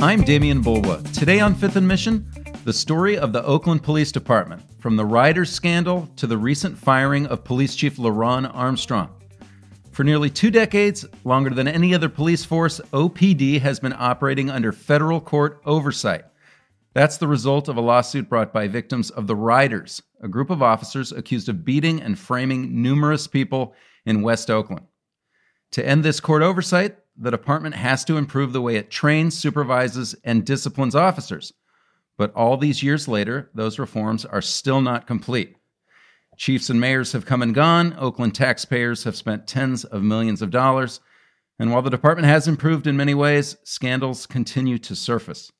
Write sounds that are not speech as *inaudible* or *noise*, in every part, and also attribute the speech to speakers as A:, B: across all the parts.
A: I'm Demian Bulwa. Today on Fifth and Mission, the story of the Oakland Police Department, from the Riders scandal to the recent firing of Police Chief LeRonne Armstrong. For nearly two decades, longer than any other police force, OPD has been operating under federal court oversight. That's the result of a lawsuit brought by victims of the Riders, a group of officers accused of beating and framing numerous people in West Oakland. To end this court oversight, the department has to improve the way it trains, supervises, and disciplines officers. But all these years later, those reforms are still not complete. Chiefs and mayors have come and gone. Oakland taxpayers have spent tens of millions of dollars. And while the department has improved in many ways, scandals continue to surface.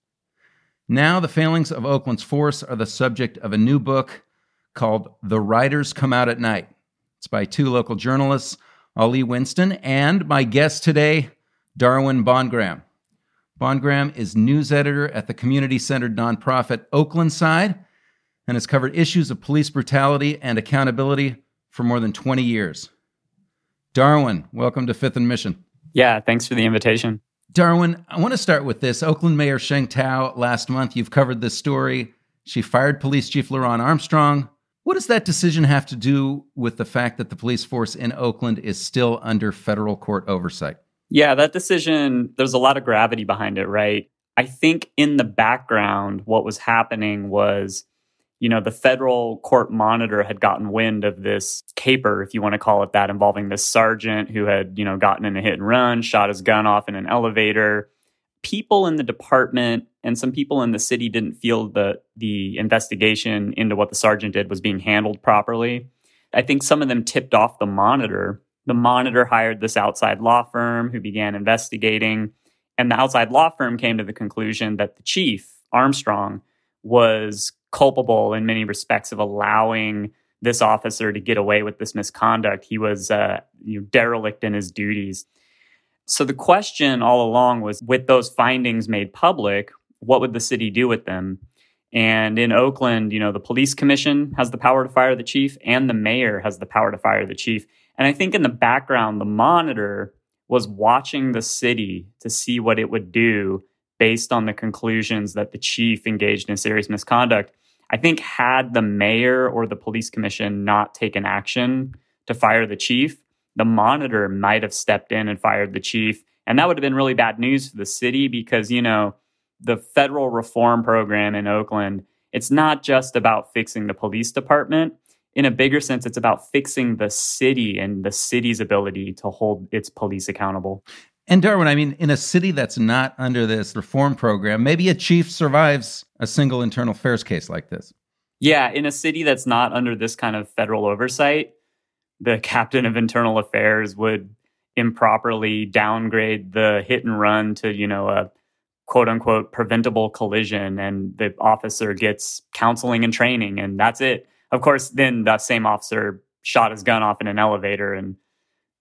A: Now, the failings of Oakland's force are the subject of a new book called The Riders Come Out at Night. It's by two local journalists, Ali Winston, and my guest today, Darwin BondGraham. BondGraham is news editor at the community centered nonprofit Oaklandside and has covered issues of police brutality and accountability for more than 20 years. Darwin, welcome to Fifth and Mission.
B: Yeah, thanks for the invitation.
A: Darwin, I want to start with this. Oakland Mayor Sheng Thao last month, you've covered this story. She fired Police Chief LeRonne Armstrong. What does that decision have to do with the fact that the police force in Oakland is still under federal court oversight?
B: Yeah, that decision, there's a lot of gravity behind it, right? I think in the background, what was happening was, you know, the federal court monitor had gotten wind of this caper, if you want to call it that, involving this sergeant who had, you know, gotten in a hit and run, shot his gun off in an elevator. People in the department and some people in the city didn't feel that the investigation into what the sergeant did was being handled properly. I think some of them tipped off the monitor the monitor hired this outside law firm who began investigating. And the outside law firm came to the conclusion that the chief, Armstrong, was culpable in many respects of allowing this officer to get away with this misconduct. He was uh, you know, derelict in his duties. So the question all along was with those findings made public, what would the city do with them? And in Oakland, you know, the police commission has the power to fire the chief and the mayor has the power to fire the chief. And I think in the background, the monitor was watching the city to see what it would do based on the conclusions that the chief engaged in serious misconduct. I think had the mayor or the police commission not taken action to fire the chief, the monitor might have stepped in and fired the chief. And that would have been really bad news for the city because, you know, the federal reform program in Oakland, it's not just about fixing the police department in a bigger sense, it's about fixing the city and the city's ability to hold its police accountable.
A: And Darwin, I mean, in a city that's not under this reform program, maybe a chief survives a single internal affairs case like this.
B: Yeah, in a city that's not under this kind of federal oversight, the captain of internal affairs would improperly downgrade the hit and run to, you know, a quote unquote preventable collision and the officer gets counseling and training and that's it of course, then that same officer shot his gun off in an elevator, and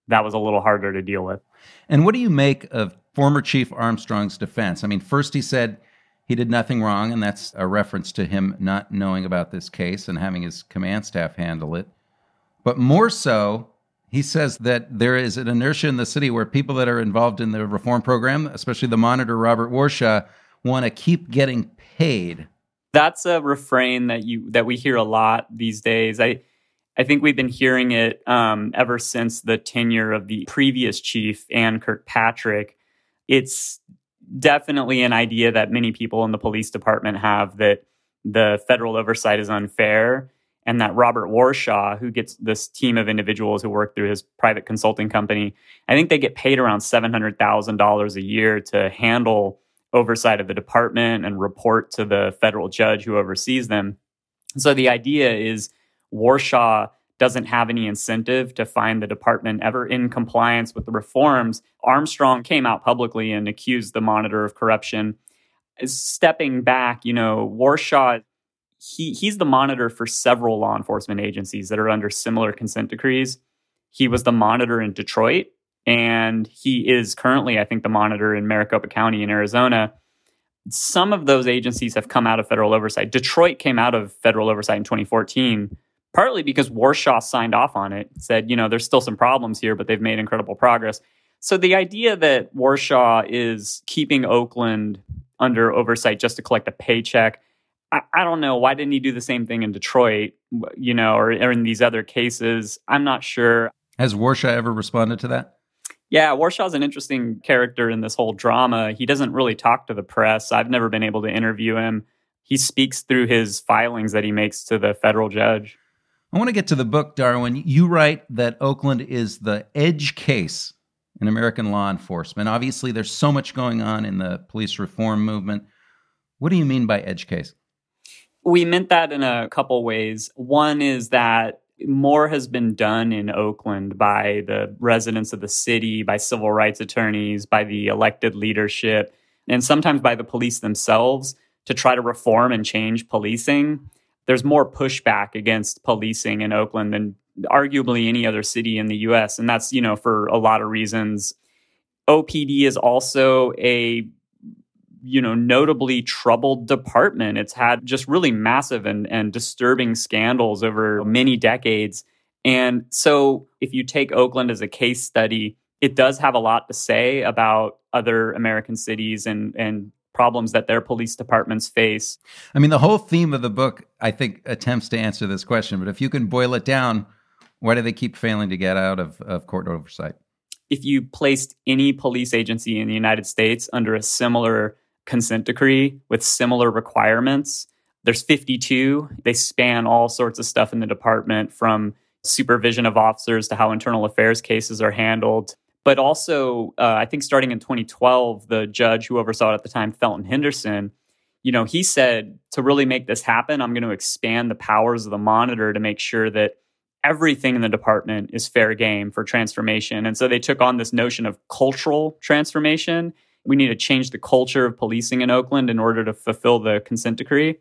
B: that was a little harder to deal with.
A: And what do you make of former Chief Armstrong's defense? I mean, first he said he did nothing wrong, and that's a reference to him not knowing about this case and having his command staff handle it. But more so, he says that there is an inertia in the city where people that are involved in the reform program, especially the monitor Robert Warshaw, want to keep getting paid
B: that's a refrain that you that we hear a lot these days. I I think we've been hearing it um, ever since the tenure of the previous chief, Ann Kirkpatrick. It's definitely an idea that many people in the police department have that the federal oversight is unfair and that Robert Warshaw, who gets this team of individuals who work through his private consulting company, I think they get paid around $700,000 a year to handle oversight of the department and report to the federal judge who oversees them. So the idea is Warshaw doesn't have any incentive to find the department ever in compliance with the reforms. Armstrong came out publicly and accused the monitor of corruption. Stepping back, you know, Warshaw, he, he's the monitor for several law enforcement agencies that are under similar consent decrees. He was the monitor in Detroit, and he is currently, I think, the monitor in Maricopa County in Arizona. Some of those agencies have come out of federal oversight. Detroit came out of federal oversight in 2014 partly because Warshaw signed off on it, said, you know, there's still some problems here, but they've made incredible progress. So the idea that Warshaw is keeping Oakland under oversight just to collect a paycheck, I, I, don't know. Why didn't he do the same thing in Detroit, you know, or, or in these other cases? I'm not sure.
A: Has Warshaw ever responded to that?
B: Yeah, Warshaw's an interesting character in this whole drama. He doesn't really talk to the press. I've never been able to interview him. He speaks through his filings that he makes to the federal judge.
A: I want to get to the book, Darwin. You write that Oakland is the edge case in American law enforcement. Obviously, there's so much going on in the police reform movement. What do you mean by edge case?
B: We meant that in a couple ways. One is that more has been done in Oakland by the residents of the city, by civil rights attorneys, by the elected leadership, and sometimes by the police themselves to try to reform and change policing there's more pushback against policing in Oakland than arguably any other city in the US. And that's, you know, for a lot of reasons. OPD is also a you know notably troubled department it's had just really massive and, and disturbing scandals over many decades and so if you take oakland as a case study it does have a lot to say about other american cities and and problems that their police departments face.
A: I mean, the whole theme of the book, I think, attempts to answer this question. But if you can boil it down, why do they keep failing to get out of, of court oversight?
B: If you placed any police agency in the United States under a similar consent decree with similar requirements, there's 52. They span all sorts of stuff in the department from supervision of officers to how internal affairs cases are handled but also, uh, I think starting in 2012, the judge who oversaw it at the time, Thelton Henderson, you know, he said to really make this happen, I'm going to expand the powers of the monitor to make sure that everything in the department is fair game for transformation. And so they took on this notion of cultural transformation. We need to change the culture of policing in Oakland in order to fulfill the consent decree.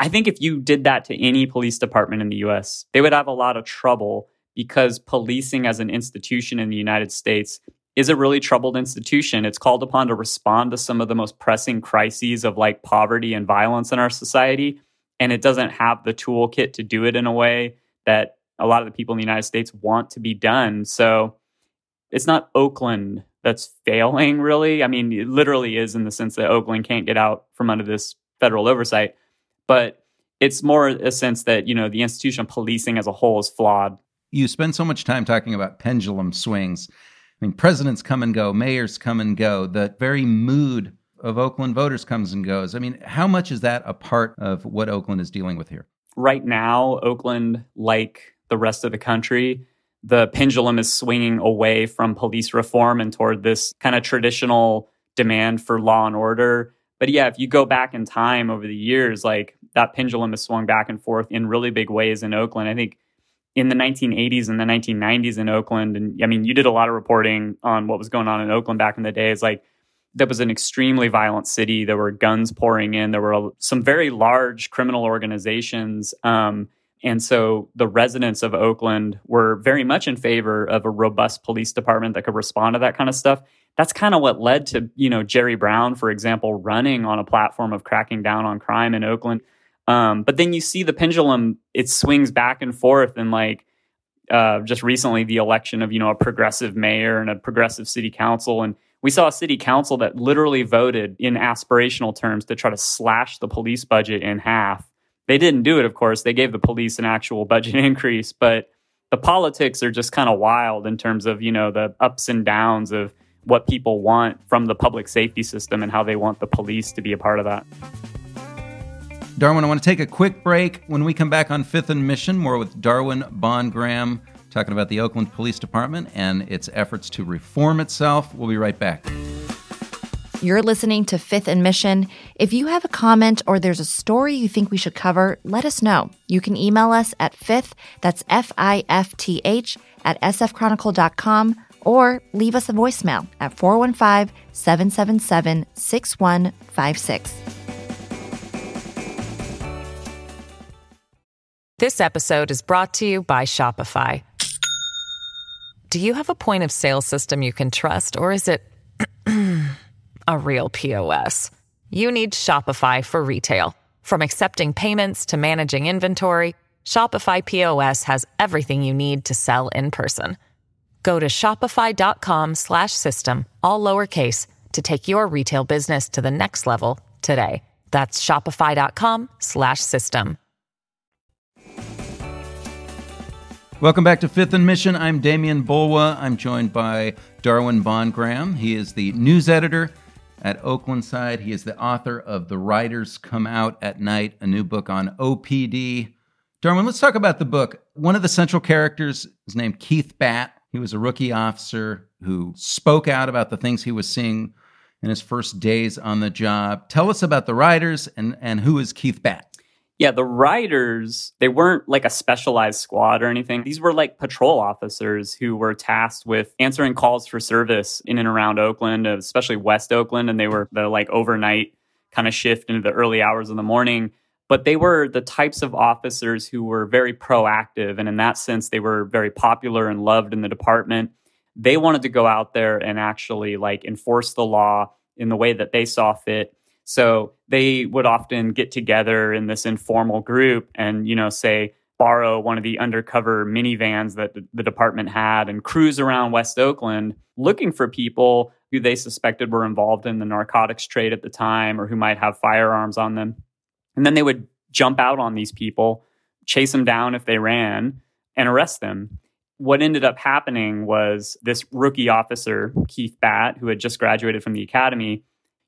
B: I think if you did that to any police department in the US, they would have a lot of trouble because policing as an institution in the United States is a really troubled institution. It's called upon to respond to some of the most pressing crises of like poverty and violence in our society. And it doesn't have the toolkit to do it in a way that a lot of the people in the United States want to be done. So it's not Oakland that's failing, really. I mean, it literally is in the sense that Oakland can't get out from under this federal oversight. But it's more a sense that, you know, the institution of policing as a whole is flawed
A: you spend so much time talking about pendulum swings. I mean, presidents come and go, mayors come and go. The very mood of Oakland voters comes and goes. I mean, how much is that a part of what Oakland is dealing with here?
B: Right now, Oakland, like the rest of the country, the pendulum is swinging away from police reform and toward this kind of traditional demand for law and order. But yeah, if you go back in time over the years, like that pendulum has swung back and forth in really big ways in Oakland. I think in the 1980s and the 1990s in Oakland. And I mean, you did a lot of reporting on what was going on in Oakland back in the days. Like, that was an extremely violent city. There were guns pouring in. There were some very large criminal organizations. Um, and so the residents of Oakland were very much in favor of a robust police department that could respond to that kind of stuff. That's kind of what led to, you know, Jerry Brown, for example, running on a platform of cracking down on crime in Oakland. Um, but then you see the pendulum, it swings back and forth. And like uh, just recently, the election of, you know, a progressive mayor and a progressive city council. And we saw a city council that literally voted in aspirational terms to try to slash the police budget in half. They didn't do it, of course. They gave the police an actual *laughs* budget increase, but the politics are just kind of wild in terms of, you know, the ups and downs of what people want from the public safety system and how they want the police to be a part of that.
A: Darwin, I want to take a quick break. When we come back on Fifth and Mission, more with Darwin Bond-Graham talking about the Oakland Police Department and its efforts to reform itself. We'll be right back.
C: You're listening to Fifth and Mission. If you have a comment or there's a story you think we should cover, let us know. You can email us at fifth, that's F I F T H, at sfchronicle.com, or leave us a voicemail at 415 777 6156.
D: This episode is brought to you by Shopify. Do you have a point of sale system you can trust, or is it a real POS? You need Shopify for retail. From accepting payments to managing inventory, Shopify POS has everything you need to sell in person. Go to shopify.com slash system, all lowercase, to take your retail business to the next level today. That's shopify.com slash system.
A: Welcome back to Fifth and Mission. I'm Demian Bulwa. I'm joined by Darwin BondGraham. He is the news editor at Oaklandside. He is the author of The Riders Come Out at Night, a new book on OPD. Darwin, let's talk about the book. One of the central characters is named Keith Batt. He was a rookie officer who spoke out about the things he was seeing in his first days on the job. Tell us about the riders and, and who is Keith Batt?
B: Yeah, the riders, they weren't like a specialized squad or anything. These were like patrol officers who were tasked with answering calls for service in and around Oakland, especially West Oakland. And they were the like overnight kind of shift into the early hours of the morning. But they were the types of officers who were very proactive. And in that sense, they were very popular and loved in the department. They wanted to go out there and actually like enforce the law in the way that they saw fit so they would often get together in this informal group and, you know, say, borrow one of the undercover minivans that the department had and cruise around West Oakland looking for people who they suspected were involved in the narcotics trade at the time or who might have firearms on them. And then they would jump out on these people, chase them down if they ran, and arrest them. What ended up happening was this rookie officer, Keith Batt, who had just graduated from the academy,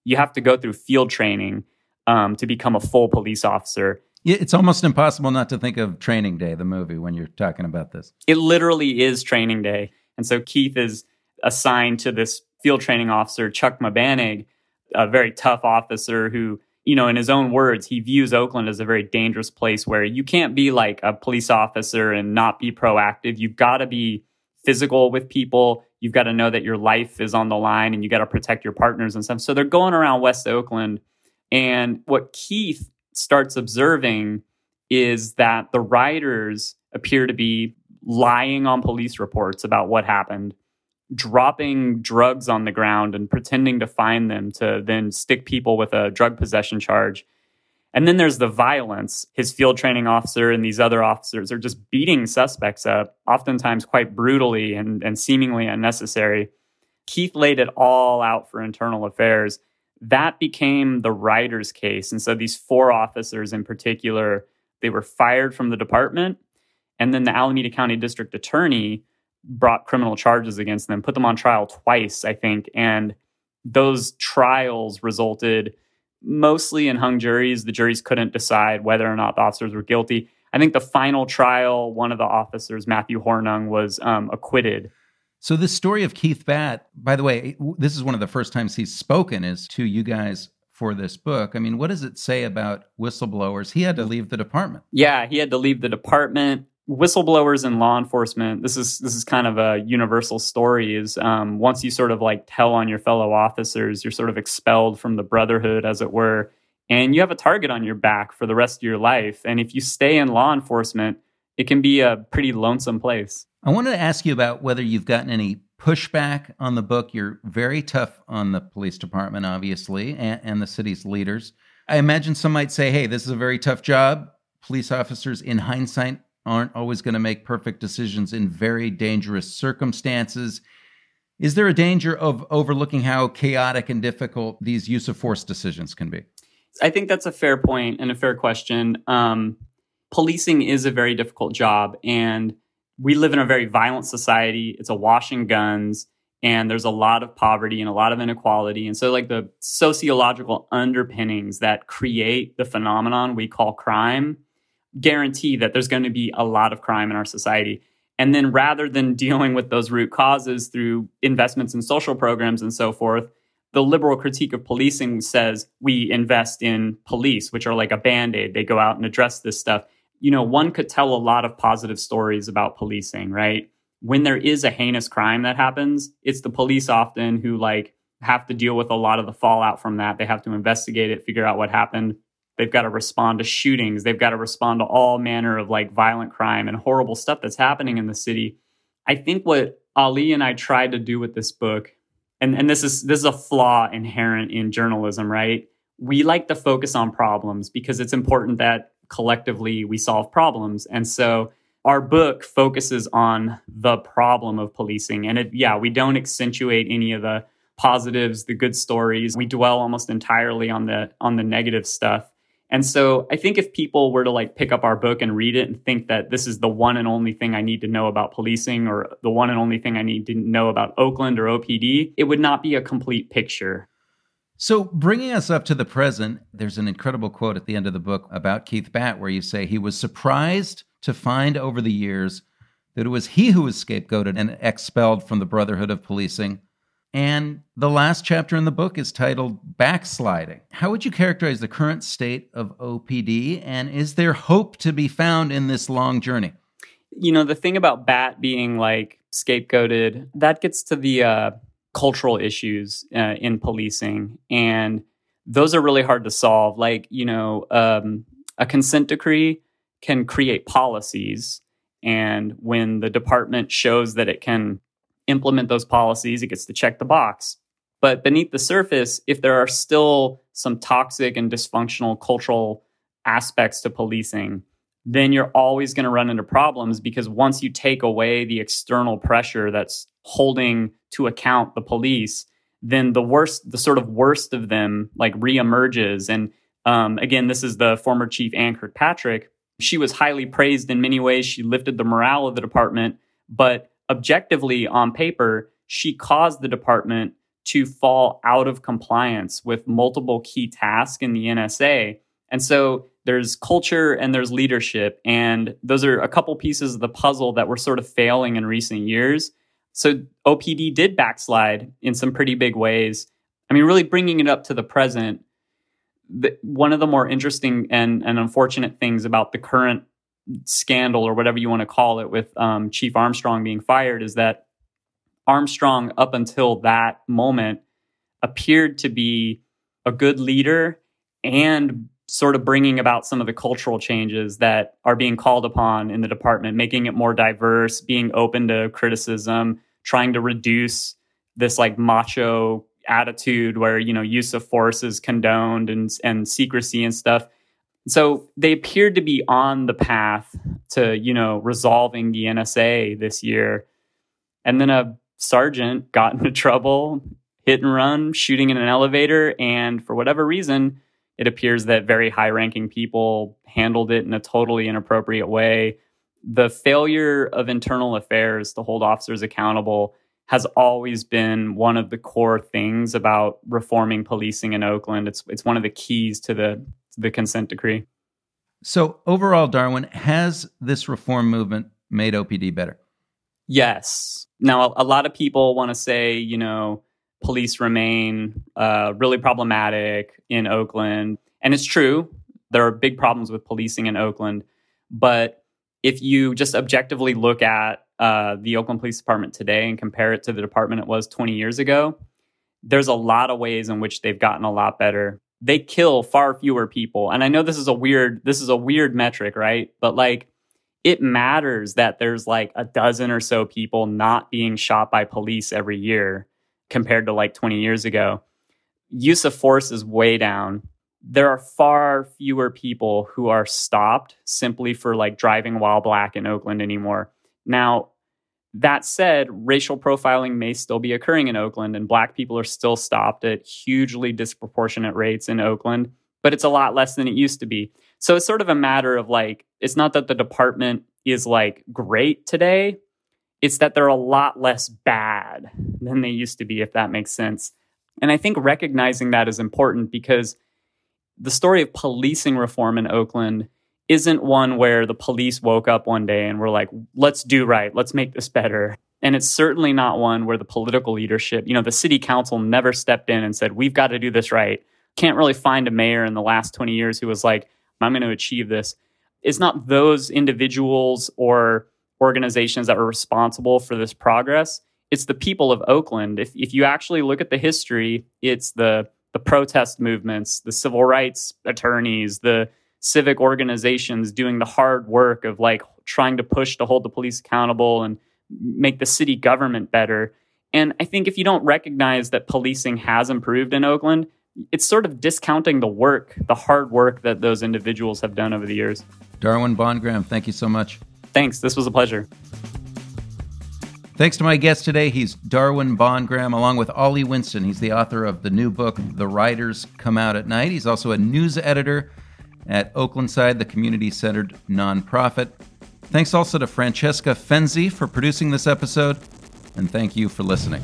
B: you have to go through field training um, to become a full police officer.
A: Yeah, it's almost impossible not to think of Training Day, the movie, when you're talking about this.
B: It literally is Training Day. And so Keith is assigned to this field training officer, Chuck Mabanag, a very tough officer who, you know, in his own words, he views Oakland as a very dangerous place where you can't be like a police officer and not be proactive. You've got to be physical with people. You've got to know that your life is on the line and you got to protect your partners and stuff. So they're going around West Oakland. And what Keith starts observing is that the riders appear to be lying on police reports about what happened, dropping drugs on the ground and pretending to find them to then stick people with a drug possession charge. And then there's the violence. His field training officer and these other officers are just beating suspects up, oftentimes quite brutally and, and seemingly unnecessary. Keith laid it all out for internal affairs. That became the Riders' case. And so these four officers in particular, they were fired from the department. And then the Alameda County District Attorney brought criminal charges against them, put them on trial twice, I think. And those trials resulted mostly in hung juries. The juries couldn't decide whether or not the officers were guilty. I think the final trial, one of the officers, Matthew Hornung, was um, acquitted.
A: So this story of Keith Batt, by the way, this is one of the first times he's spoken is to you guys for this book. I mean, what does it say about whistleblowers? He had to leave the department.
B: Yeah, he had to leave the department whistleblowers in law enforcement this is this is kind of a universal story is um, once you sort of like tell on your fellow officers you're sort of expelled from the brotherhood as it were and you have a target on your back for the rest of your life. And if you stay in law enforcement it can be a pretty lonesome place.
A: I wanted to ask you about whether you've gotten any pushback on the book. You're very tough on the police department obviously and, and the city's leaders. I imagine some might say hey this is a very tough job. Police officers in hindsight aren't always going to make perfect decisions in very dangerous circumstances. Is there a danger of overlooking how chaotic and difficult these use of force decisions can be?
B: I think that's a fair point and a fair question. Um, policing is a very difficult job, and we live in a very violent society. It's a washing guns, and there's a lot of poverty and a lot of inequality. And so, like the sociological underpinnings that create the phenomenon we call crime guarantee that there's going to be a lot of crime in our society. And then rather than *laughs* dealing with those root causes through investments in social programs and so forth, the liberal critique of policing says we invest in police, which are like a band aid. They go out and address this stuff. You know, one could tell a lot of positive stories about policing, right? When there is a heinous crime that happens, it's the police often who like have to deal with a lot of the fallout from that. They have to investigate it, figure out what happened. They've got to respond to shootings. They've got to respond to all manner of like violent crime and horrible stuff that's happening in the city. I think what Ali and I tried to do with this book and and this is this is a flaw inherent in journalism, right? We like to focus on problems because it's important that collectively we solve problems. And so our book focuses on the problem of policing and it yeah, we don't accentuate any of the positives, the good stories. We dwell almost entirely on the on the negative stuff. And so I think if people were to like pick up our book and read it and think that this is the one and only thing I need to know about policing or the one and only thing I need to know about Oakland or OPD, it would not be a complete picture.
A: So, bringing us up to the present, there's an incredible quote at the end of the book about Keith Batt where you say he was surprised to find over the years that it was he who was scapegoated and expelled from the Brotherhood of Policing and the last chapter in the book is titled Backsliding. How would you characterize the current state of OPD? And is there hope to be found in this long journey?
B: You know, the thing about Batt being like scapegoated, that gets to the uh, cultural issues uh, in policing. And those are really hard to solve. Like, you know, um, a consent decree can create policies. And when the department shows that it can implement those policies, it gets to check the box. But beneath the surface, if there are still some toxic and dysfunctional cultural aspects to policing, then you're always going to run into problems because once you take away the external pressure that's holding to account the police, then the worst, the sort of worst of them, like reemerges. And um, again, this is the former chief Ann Kirkpatrick. She was highly praised in many ways. She lifted the morale of the department, but objectively on paper, she caused the department to fall out of compliance with multiple key tasks in the NSA. And so there's culture and there's leadership. And those are a couple pieces of the puzzle that were sort of failing in recent years. So OPD did backslide in some pretty big ways. I mean, really bringing it up to the present, the, one of the more interesting and, and unfortunate things about the current scandal or whatever you want to call it with um, Chief Armstrong being fired is that Armstrong, up until that moment, appeared to be a good leader and sort of bringing about some of the cultural changes that are being called upon in the department, making it more diverse, being open to criticism, trying to reduce this like macho attitude where you know use of force is condoned and and secrecy and stuff so they appeared to be on the path to, you know, resolving the NSA this year. And then a sergeant got *laughs* into trouble, hit and run, shooting in an elevator. And for whatever reason, it appears that very high ranking people handled it in a totally inappropriate way. The failure of internal affairs to hold officers accountable has always been one of the core things about reforming policing in Oakland. It's it's one of the keys to the the consent decree.
A: So, overall, Darwin, has this reform movement made OPD better?
B: Yes. Now, a, lot of people want to say, you know, police remain uh, really problematic in Oakland. And it's true. There are big problems with policing in Oakland. But if you just objectively look at uh, the Oakland Police Department today and compare it to the department it was 20 years ago, there's a lot of ways in which they've gotten a lot better they kill far fewer people. And I know this is a weird this is a weird metric, right? But like it matters that there's like a dozen or so people not being shot by police every year compared to like 20 years ago. Use of force is way down. There are far fewer people who are stopped simply for like driving while black in Oakland anymore. Now, that said, racial profiling may still be occurring in Oakland, and Black people are still stopped at hugely disproportionate rates in Oakland, but it's a lot less than it used to be. So it's sort of a matter of like, it's not that the department is like great today, it's that they're a lot less bad than they used to be, if that makes sense. And I think recognizing that is important because the story of policing reform in Oakland isn't one where the police woke up one day and were like, let's do right, let's make this better. And it's certainly not one where the political leadership, you know, the city council never stepped in and said, we've got to do this right. Can't really find a mayor in the last 20 years who was like, I'm going to achieve this. It's not those individuals or organizations that were responsible for this progress. It's the people of Oakland. If, if you actually look at the history, it's the, the protest movements, the civil rights attorneys, the civic organizations doing the hard work of like trying to push to hold the police accountable and make the city government better. And I think if you don't recognize that policing has improved in Oakland, it's sort of discounting the work, the hard work that those individuals have done over the years.
A: Darwin BondGraham, thank you so much.
B: Thanks. This was a pleasure.
A: Thanks to my guest today. He's Darwin BondGraham, along with Ali Winston. He's the author of the new book, The Riders Come Out at Night. He's also a news editor at Oaklandside, the community centered nonprofit. Thanks also to Francesca Fenzi for producing this episode, and thank you for listening.